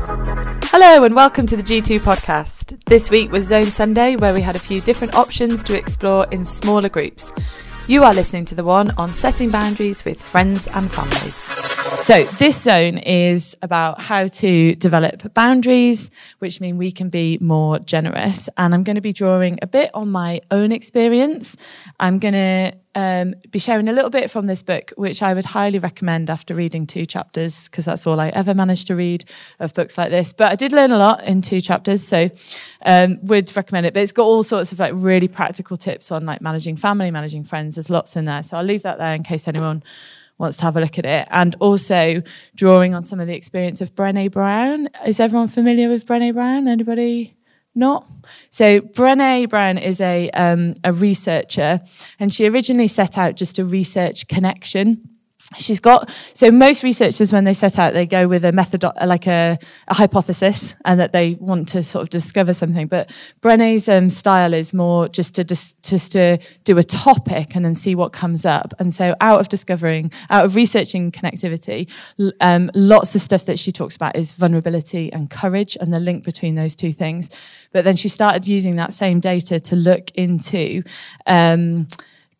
Hello and welcome to the G2 podcast. This week was Zone Sunday, where we had a few different options to explore in smaller groups. You are listening to the one on setting boundaries with friends and family. So this zone is about how to develop boundaries, which mean we can be more generous. And I'm going to be drawing a bit on my own experience. I'm going to um, be sharing a little bit from this book, which I would highly recommend after reading two chapters, because that's all I ever managed to read of books like this. But I did learn a lot in two chapters, so um, would recommend it. But it's got all sorts of like really practical tips on like managing family, managing friends. There's lots in there, so I'll leave that there in case anyone wants to have a look at it. And also drawing on some of the experience of Brené Brown. Is everyone familiar with Brené Brown? Anybody? Not. So Brené Brown is a um, a researcher, and she originally set out just to research connection she's got so most researchers when they set out they go with a method like a, a hypothesis and that they want to sort of discover something. But brené's um, style is more just to dis, just to do a topic and then see what comes up. And so out of discovering out of researching connectivity um, lots of stuff that she talks about is vulnerability and courage and the link between those two things. But then she started using that same data to look into um,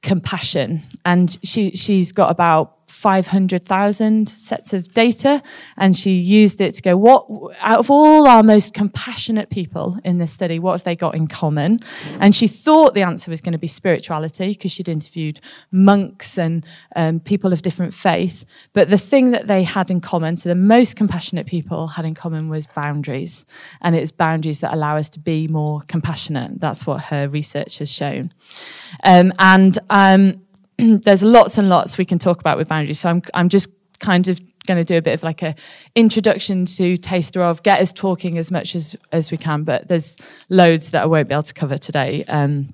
compassion. And she she's got about 500,000 sets of data and she used it to go, what, out of all our most compassionate people in this study, what have they got in common? And she thought the answer was going to be spirituality because she'd interviewed monks and um, people of different faith. But the thing that they had in common, so the most compassionate people had in common was boundaries. And it's boundaries that allow us to be more compassionate. That's what her research has shown. Um, and, um, there's lots and lots we can talk about with boundaries. So I'm, I'm just kind of going to do a bit of like a introduction to taster of get us talking as much as, as we can, but there's loads that I won't be able to cover today. Um,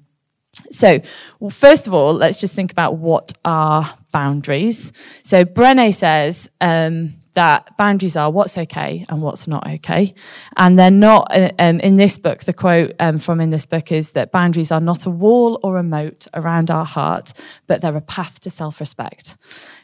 so, well, first of all, let's just think about what are boundaries. So Brené says um, that boundaries are what's okay and what's not okay. And they're not, uh, um, in this book, the quote um, from in this book is that boundaries are not a wall or a moat around our heart, but they're a path to self respect.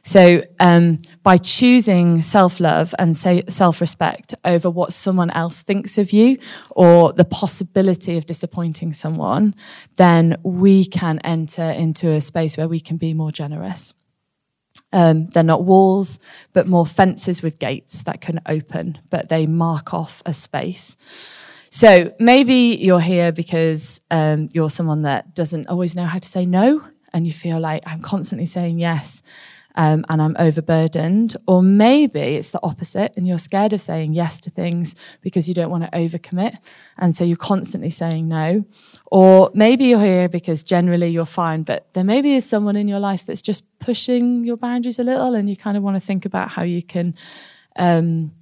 So um, by choosing self love and self respect over what someone else thinks of you or the possibility of disappointing someone, then we can enter into a space where we can be more generous. Um, they're not walls, but more fences with gates that can open, but they mark off a space. So maybe you're here because um, you're someone that doesn't always know how to say no, and you feel like I'm constantly saying yes um, and I'm overburdened. Or maybe it's the opposite and you're scared of saying yes to things because you don't want to overcommit. And so you're constantly saying no. Or maybe you're here because generally you're fine, but there maybe is someone in your life that's just pushing your boundaries a little and you kind of want to think about how you can. Um,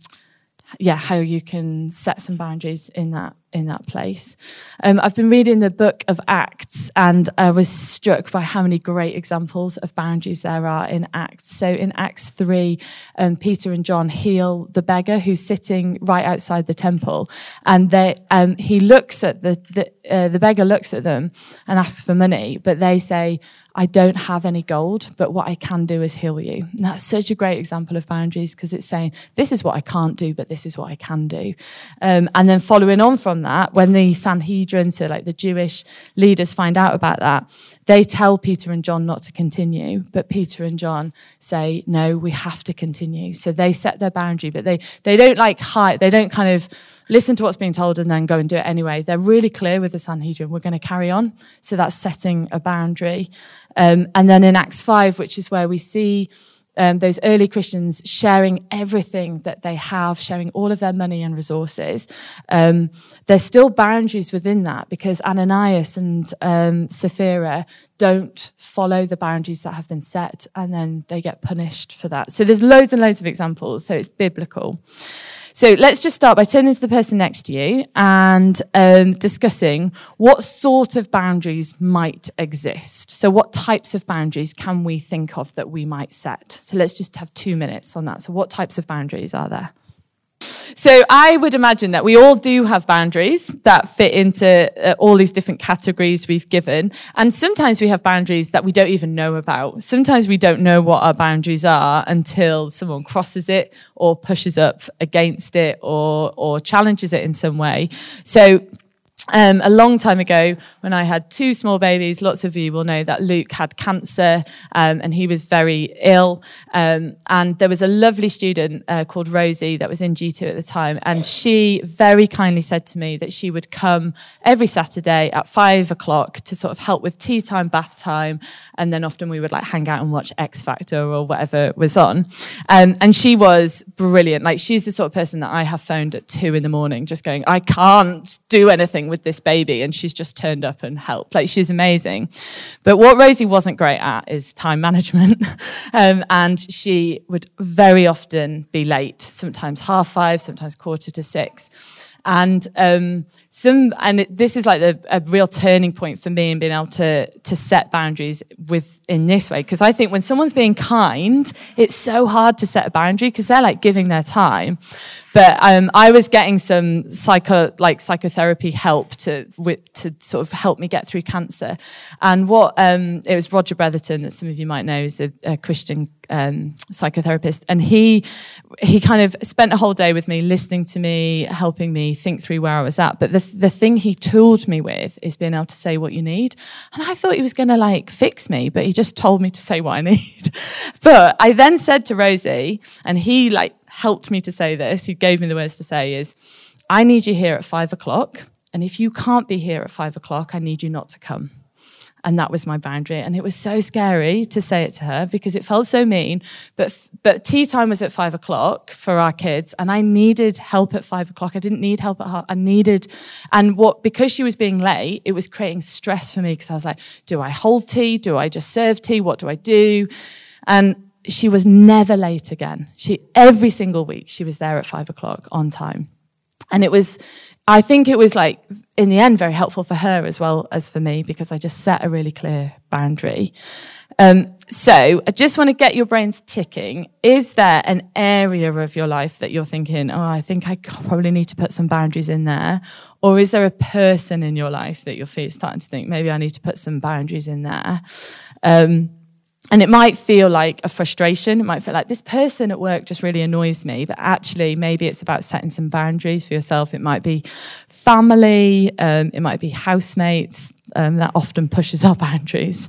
yeah, how you can set some boundaries in that in that place. Um, I've been reading the book of Acts, and I was struck by how many great examples of boundaries there are in Acts. So in Acts three, um, Peter and John heal the beggar who's sitting right outside the temple, and they um, he looks at the the, uh, the beggar looks at them and asks for money, but they say, I don't have any gold, but what I can do is heal you. And that's such a great example of boundaries because it's saying, this is what I can't do, but this is what I can do. Um, and then following on from that, when the Sanhedrin, so like the Jewish leaders find out about that, they tell Peter and John not to continue, but Peter and John say, no, we have to continue. So they set their boundary, but they, they don't like hide, they don't kind of, listen to what's being told and then go and do it anyway. They're really clear with the Sanhedrin. We're going to carry on. So that's setting a boundary. Um, and then in Acts 5, which is where we see um, those early Christians sharing everything that they have, sharing all of their money and resources. Um, there's still boundaries within that because Ananias and um, Sapphira don't follow the boundaries that have been set and then they get punished for that. So there's loads and loads of examples. So it's biblical. So let's just start by turning to the person next to you and um, discussing what sort of boundaries might exist. So, what types of boundaries can we think of that we might set? So, let's just have two minutes on that. So, what types of boundaries are there? So I would imagine that we all do have boundaries that fit into uh, all these different categories we've given. And sometimes we have boundaries that we don't even know about. Sometimes we don't know what our boundaries are until someone crosses it or pushes up against it or, or challenges it in some way. So um, a long time ago, when I had two small babies, lots of you will know that Luke had cancer um, and he was very ill. Um, and there was a lovely student uh, called Rosie that was in G2 at the time. And she very kindly said to me that she would come every Saturday at five o'clock to sort of help with tea time, bath time. And then often we would like hang out and watch X Factor or whatever was on. Um, and she was brilliant. Like she's the sort of person that I have phoned at two in the morning, just going, I can't do anything with with this baby and she's just turned up and helped. Like she's amazing. But what Rosie wasn't great at is time management. um, and she would very often be late, sometimes half five, sometimes quarter to six. And um, some, and this is like a, a, real turning point for me in being able to to set boundaries with in this way. Because I think when someone's being kind, it's so hard to set a boundary because they're like giving their time. But um, I was getting some psycho, like psychotherapy help to with, to sort of help me get through cancer. And what um, it was Roger Bretherton that some of you might know is a, a Christian um, psychotherapist, and he he kind of spent a whole day with me, listening to me, helping me think through where I was at. But the the thing he tooled me with is being able to say what you need. And I thought he was going to like fix me, but he just told me to say what I need. but I then said to Rosie, and he like helped me to say this, he gave me the words to say is, I need you here at five o'clock. And if you can't be here at five o'clock, I need you not to come. And that was my boundary. And it was so scary to say it to her because it felt so mean. But, but tea time was at five o'clock for our kids. And I needed help at five o'clock. I didn't need help at half. I needed, and what, because she was being late, it was creating stress for me because I was like, do I hold tea? Do I just serve tea? What do I do? And she was never late again. She every single week she was there at five o'clock on time, and it was. I think it was like in the end very helpful for her as well as for me because I just set a really clear boundary. Um, so I just want to get your brains ticking. Is there an area of your life that you're thinking, oh, I think I probably need to put some boundaries in there? Or is there a person in your life that you're starting to think, maybe I need to put some boundaries in there? Um, and it might feel like a frustration. It might feel like this person at work just really annoys me. But actually, maybe it's about setting some boundaries for yourself. It might be family, um, it might be housemates. Um, that often pushes our boundaries.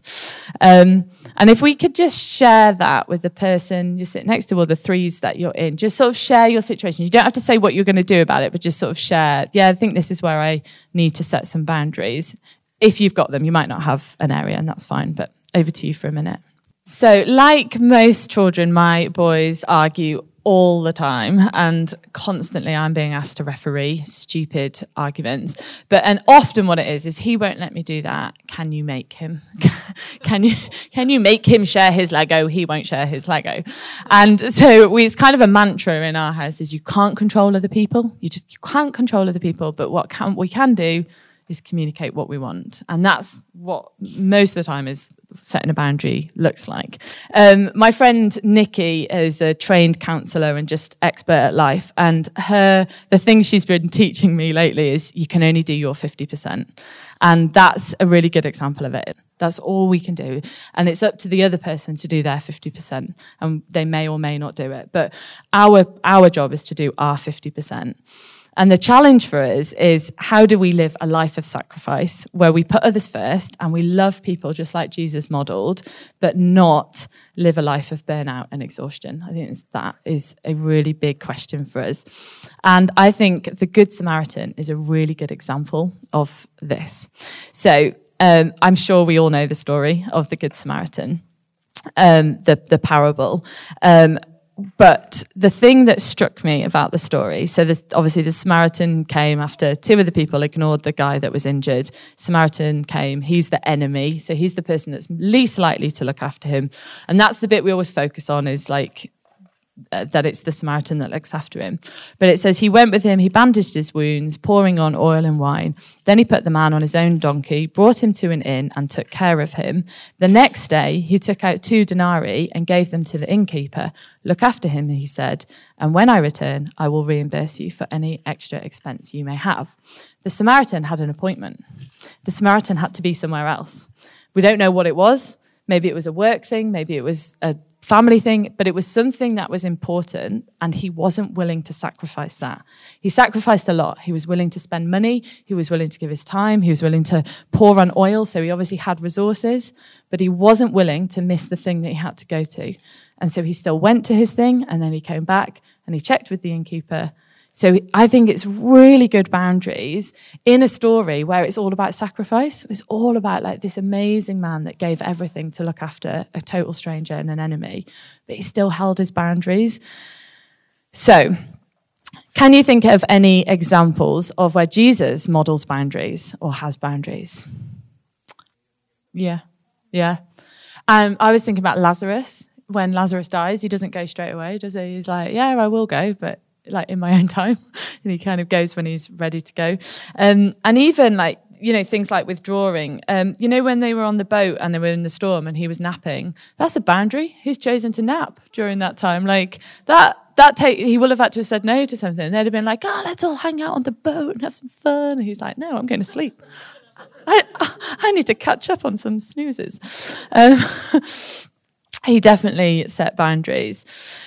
Um, and if we could just share that with the person you sit next to or the threes that you're in, just sort of share your situation. You don't have to say what you're going to do about it, but just sort of share, yeah, I think this is where I need to set some boundaries. If you've got them, you might not have an area, and that's fine, but over to you for a minute. So, like most children, my boys argue all the time and constantly I'm being asked to referee stupid arguments. But and often what it is is he won't let me do that. Can you make him? can you can you make him share his Lego? He won't share his Lego. And so we, it's kind of a mantra in our house is you can't control other people. You just you can't control other people, but what can we can do is communicate what we want. And that's what most of the time is setting a boundary looks like. Um, my friend Nikki is a trained counselor and just expert at life. And her, the thing she's been teaching me lately is you can only do your 50%. And that's a really good example of it. That's all we can do. And it's up to the other person to do their 50%. And they may or may not do it. But our, our job is to do our 50%. And the challenge for us is how do we live a life of sacrifice where we put others first and we love people just like Jesus modeled, but not live a life of burnout and exhaustion? I think that is a really big question for us. And I think the Good Samaritan is a really good example of this. So um, I'm sure we all know the story of the Good Samaritan. Um, the the parable. Um, but the thing that struck me about the story so this, obviously the samaritan came after two of the people ignored the guy that was injured. Samaritan came he's the enemy so he's the person that's least likely to look after him. And that's the bit we always focus on is like uh, that it's the Samaritan that looks after him. But it says he went with him, he bandaged his wounds, pouring on oil and wine. Then he put the man on his own donkey, brought him to an inn, and took care of him. The next day, he took out two denarii and gave them to the innkeeper. Look after him, he said, and when I return, I will reimburse you for any extra expense you may have. The Samaritan had an appointment. The Samaritan had to be somewhere else. We don't know what it was. Maybe it was a work thing, maybe it was a family thing, but it was something that was important, and he wasn't willing to sacrifice that. He sacrificed a lot. He was willing to spend money, he was willing to give his time, he was willing to pour on oil, so he obviously had resources, but he wasn't willing to miss the thing that he had to go to. And so he still went to his thing, and then he came back and he checked with the innkeeper so I think it's really good boundaries in a story where it's all about sacrifice. It's all about like this amazing man that gave everything to look after a total stranger and an enemy, but he still held his boundaries. So, can you think of any examples of where Jesus models boundaries or has boundaries? Yeah, yeah. Um, I was thinking about Lazarus. When Lazarus dies, he doesn't go straight away, does he? He's like, yeah, I will go, but like in my own time. and he kind of goes when he's ready to go. Um, and even like, you know, things like withdrawing. Um, you know, when they were on the boat and they were in the storm and he was napping, that's a boundary. He's chosen to nap during that time. Like that, that take, he will have had to have said no to something. They'd have been like, oh, let's all hang out on the boat and have some fun. And he's like, no, I'm going to sleep. I, I need to catch up on some snoozes. Um, he definitely set boundaries.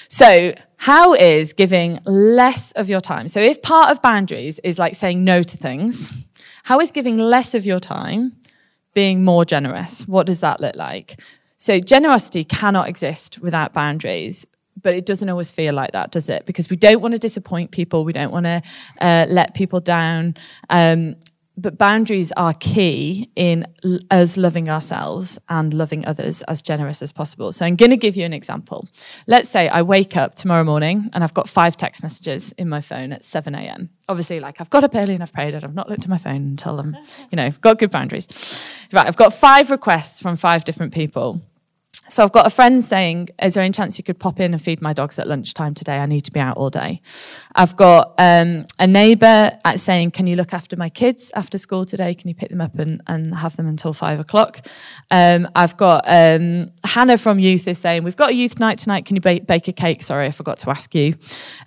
So how is giving less of your time? So if part of boundaries is like saying no to things, how is giving less of your time being more generous? What does that look like? So generosity cannot exist without boundaries but it doesn't always feel like that, does it? Because we don't want to disappoint people, we don't want to uh, let people down, um, but boundaries are key in us loving ourselves and loving others as generous as possible. So I'm going to give you an example. Let's say I wake up tomorrow morning and I've got five text messages in my phone at 7 a.m. Obviously, like I've got up early and I've prayed and I've not looked at my phone until I'm, you know, got good boundaries. Right, I've got five requests from five different people. So I've got a friend saying, "Is there any chance you could pop in and feed my dogs at lunchtime today? I need to be out all day." I've got um, a neighbour saying, "Can you look after my kids after school today? Can you pick them up and, and have them until five o'clock?" Um, I've got um, Hannah from Youth is saying, "We've got a youth night tonight. Can you bake, bake a cake?" Sorry, I forgot to ask you.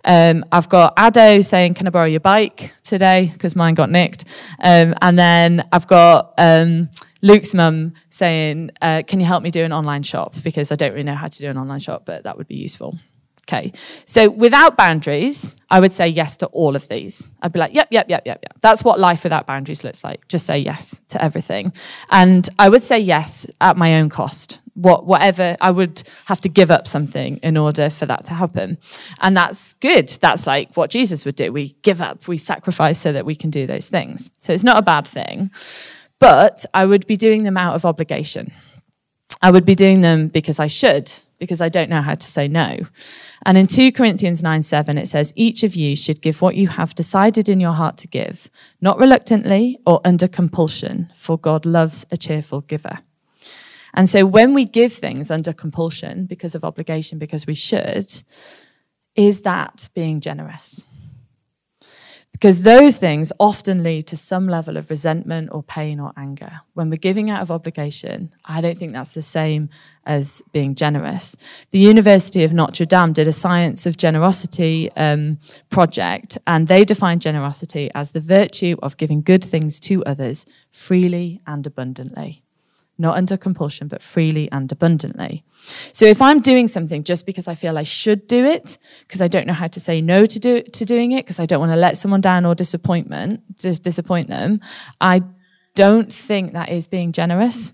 Um, I've got Ado saying, "Can I borrow your bike today? Because mine got nicked." Um, and then I've got um, Luke's mum saying, uh, Can you help me do an online shop? Because I don't really know how to do an online shop, but that would be useful. Okay. So without boundaries, I would say yes to all of these. I'd be like, yep, yep, yep, yep, yep. That's what life without boundaries looks like. Just say yes to everything. And I would say yes at my own cost. What, whatever, I would have to give up something in order for that to happen. And that's good. That's like what Jesus would do. We give up, we sacrifice so that we can do those things. So it's not a bad thing but I would be doing them out of obligation. I would be doing them because I should, because I don't know how to say no. And in 2 Corinthians 9 7, it says, Each of you should give what you have decided in your heart to give, not reluctantly or under compulsion, for God loves a cheerful giver. And so when we give things under compulsion because of obligation, because we should, is that being generous? Because those things often lead to some level of resentment or pain or anger. When we're giving out of obligation, I don't think that's the same as being generous. The University of Notre Dame did a science of generosity um, project, and they defined generosity as the virtue of giving good things to others freely and abundantly not under compulsion, but freely and abundantly. So if I'm doing something just because I feel I should do it, because I don't know how to say no to do to doing it, because I don't want to let someone down or disappointment, just disappoint them, I don't think that is being generous.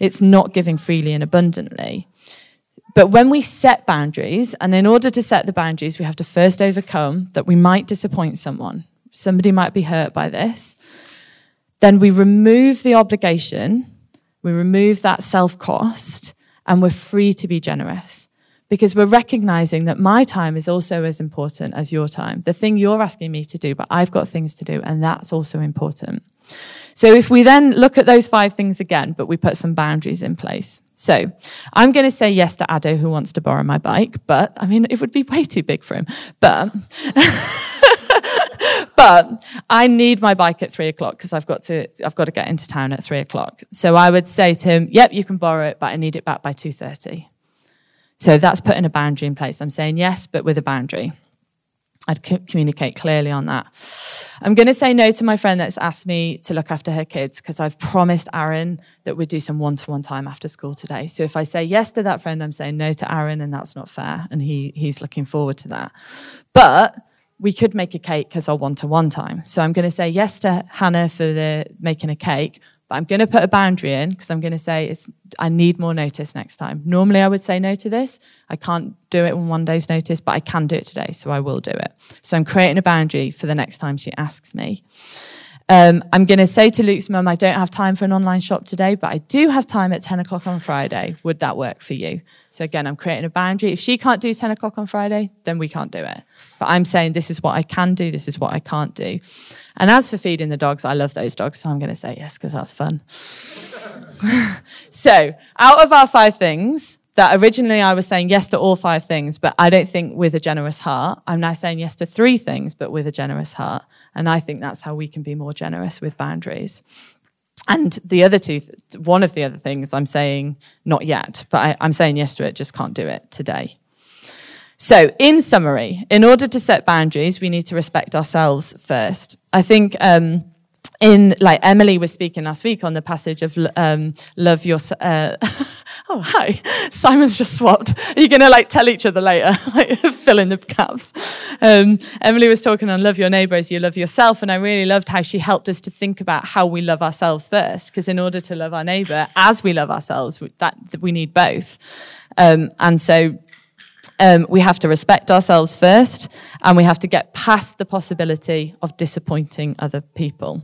It's not giving freely and abundantly. But when we set boundaries, and in order to set the boundaries, we have to first overcome that we might disappoint someone. Somebody might be hurt by this. Then we remove the obligation we remove that self cost and we're free to be generous because we're recognizing that my time is also as important as your time. The thing you're asking me to do, but I've got things to do, and that's also important. So if we then look at those five things again, but we put some boundaries in place. So I'm going to say yes to Ado who wants to borrow my bike, but I mean, it would be way too big for him. But, but I need my bike at three o'clock because I've got to, I've got to get into town at three o'clock. So I would say to him, yep, you can borrow it, but I need it back by 2.30. So that's putting a boundary in place. I'm saying yes, but with a boundary. I'd communicate clearly on that. I'm going to say no to my friend that's asked me to look after her kids because I've promised Aaron that we'd do some one to one time after school today. So if I say yes to that friend, I'm saying no to Aaron, and that's not fair. And he, he's looking forward to that. But we could make a cake as our one to one time. So I'm going to say yes to Hannah for the making a cake, but I'm going to put a boundary in because I'm going to say it's, I need more notice next time. Normally I would say no to this. I can't do it on one day's notice, but I can do it today. So I will do it. So I'm creating a boundary for the next time she asks me. Um, I'm going to say to Luke's mum, I don't have time for an online shop today, but I do have time at 10 o'clock on Friday. Would that work for you? So again, I'm creating a boundary. If she can't do 10 o'clock on Friday, then we can't do it. But I'm saying this is what I can do, this is what I can't do. And as for feeding the dogs, I love those dogs, so I'm going to say yes because that's fun. so, out of our five things, that originally I was saying yes to all five things, but I don't think with a generous heart. I'm now saying yes to three things, but with a generous heart. And I think that's how we can be more generous with boundaries. And the other two, one of the other things I'm saying not yet, but I, am saying yes to it, just can't do it today. So, in summary, in order to set boundaries, we need to respect ourselves first. I think um, in like Emily was speaking last week on the passage of um, love your. Uh, oh hi, Simon's just swapped. Are you gonna like tell each other later, like fill in the gaps? Um, Emily was talking on love your neighbour as you love yourself, and I really loved how she helped us to think about how we love ourselves first, because in order to love our neighbour as we love ourselves, that we need both. Um, and so um, we have to respect ourselves first, and we have to get past the possibility of disappointing other people.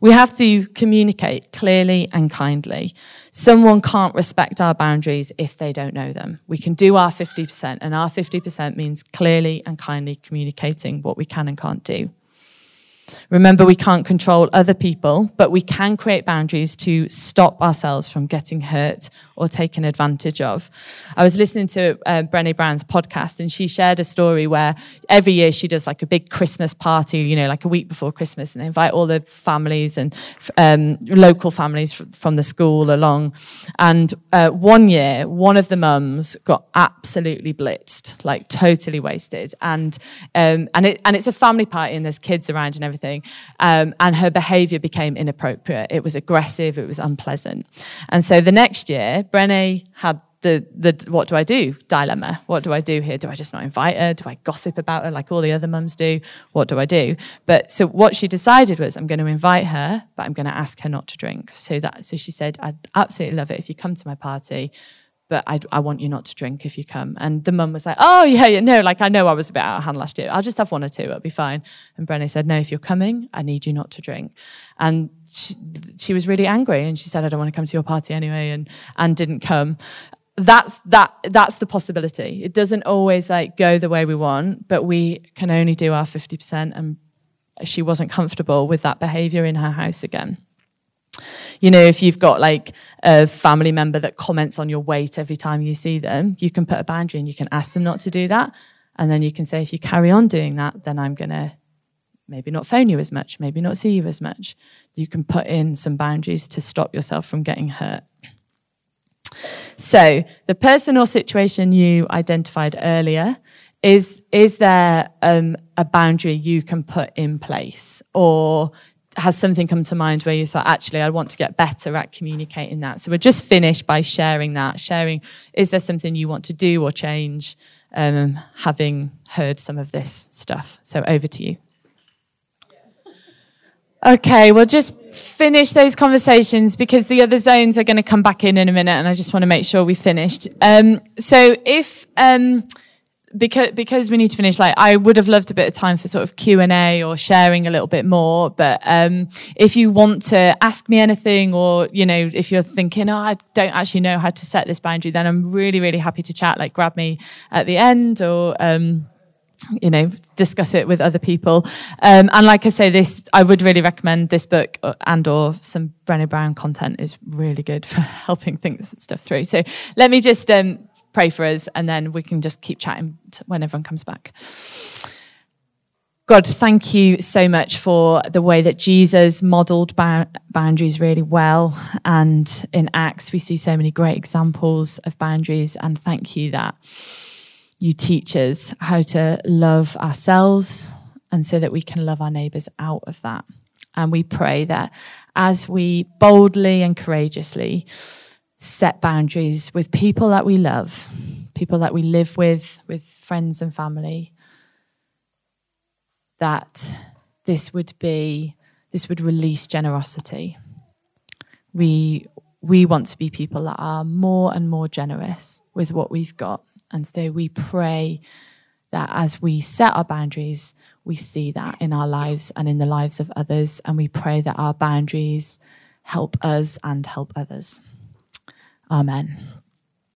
We have to communicate clearly and kindly. Someone can't respect our boundaries if they don't know them. We can do our 50%, and our 50% means clearly and kindly communicating what we can and can't do. Remember, we can't control other people, but we can create boundaries to stop ourselves from getting hurt or taken advantage of. I was listening to uh, Brené Brown's podcast, and she shared a story where every year she does like a big Christmas party, you know, like a week before Christmas, and they invite all the families and um, local families from the school along. And uh, one year, one of the mums got absolutely blitzed, like totally wasted, and um, and it and it's a family party, and there's kids around and everything everything. Um, and her behavior became inappropriate. It was aggressive. It was unpleasant. And so the next year, Brené had the, the what do I do dilemma. What do I do here? Do I just not invite her? Do I gossip about her like all the other mums do? What do I do? But so what she decided was I'm going to invite her, but I'm going to ask her not to drink. So that so she said I'd absolutely love it if you come to my party but I, I want you not to drink if you come. And the mum was like, oh, yeah, yeah, no, like I know I was a bit out of hand last year. I'll just have one or two, it'll be fine. And Brené said, no, if you're coming, I need you not to drink. And she, she was really angry and she said, I don't want to come to your party anyway, and, and didn't come. That's, that, that's the possibility. It doesn't always like go the way we want, but we can only do our 50% and she wasn't comfortable with that behavior in her house again. You know, if you've got like a family member that comments on your weight every time you see them, you can put a boundary and you can ask them not to do that. And then you can say, if you carry on doing that, then I'm going to maybe not phone you as much, maybe not see you as much. You can put in some boundaries to stop yourself from getting hurt. So, the person or situation you identified earlier is is there um, a boundary you can put in place, or has something come to mind where you thought, actually, I want to get better at communicating that? So we're just finished by sharing that, sharing, is there something you want to do or change, um, having heard some of this stuff? So over to you. Okay, we'll just finish those conversations because the other zones are going to come back in in a minute, and I just want to make sure we finished. Um, so if um, because because we need to finish like i would have loved a bit of time for sort of q&a or sharing a little bit more but um, if you want to ask me anything or you know if you're thinking oh i don't actually know how to set this boundary then i'm really really happy to chat like grab me at the end or um, you know, discuss it with other people. Um, and like I say, this I would really recommend this book uh, and or some Brené Brown content is really good for helping think stuff through. So let me just um, pray for us, and then we can just keep chatting when everyone comes back. God, thank you so much for the way that Jesus modeled boundaries really well. And in Acts, we see so many great examples of boundaries. And thank you that you teach us how to love ourselves and so that we can love our neighbours out of that. And we pray that as we boldly and courageously set boundaries with people that we love, people that we live with, with friends and family, that this would be, this would release generosity. We, we want to be people that are more and more generous with what we've got and so we pray that as we set our boundaries, we see that in our lives and in the lives of others. And we pray that our boundaries help us and help others. Amen.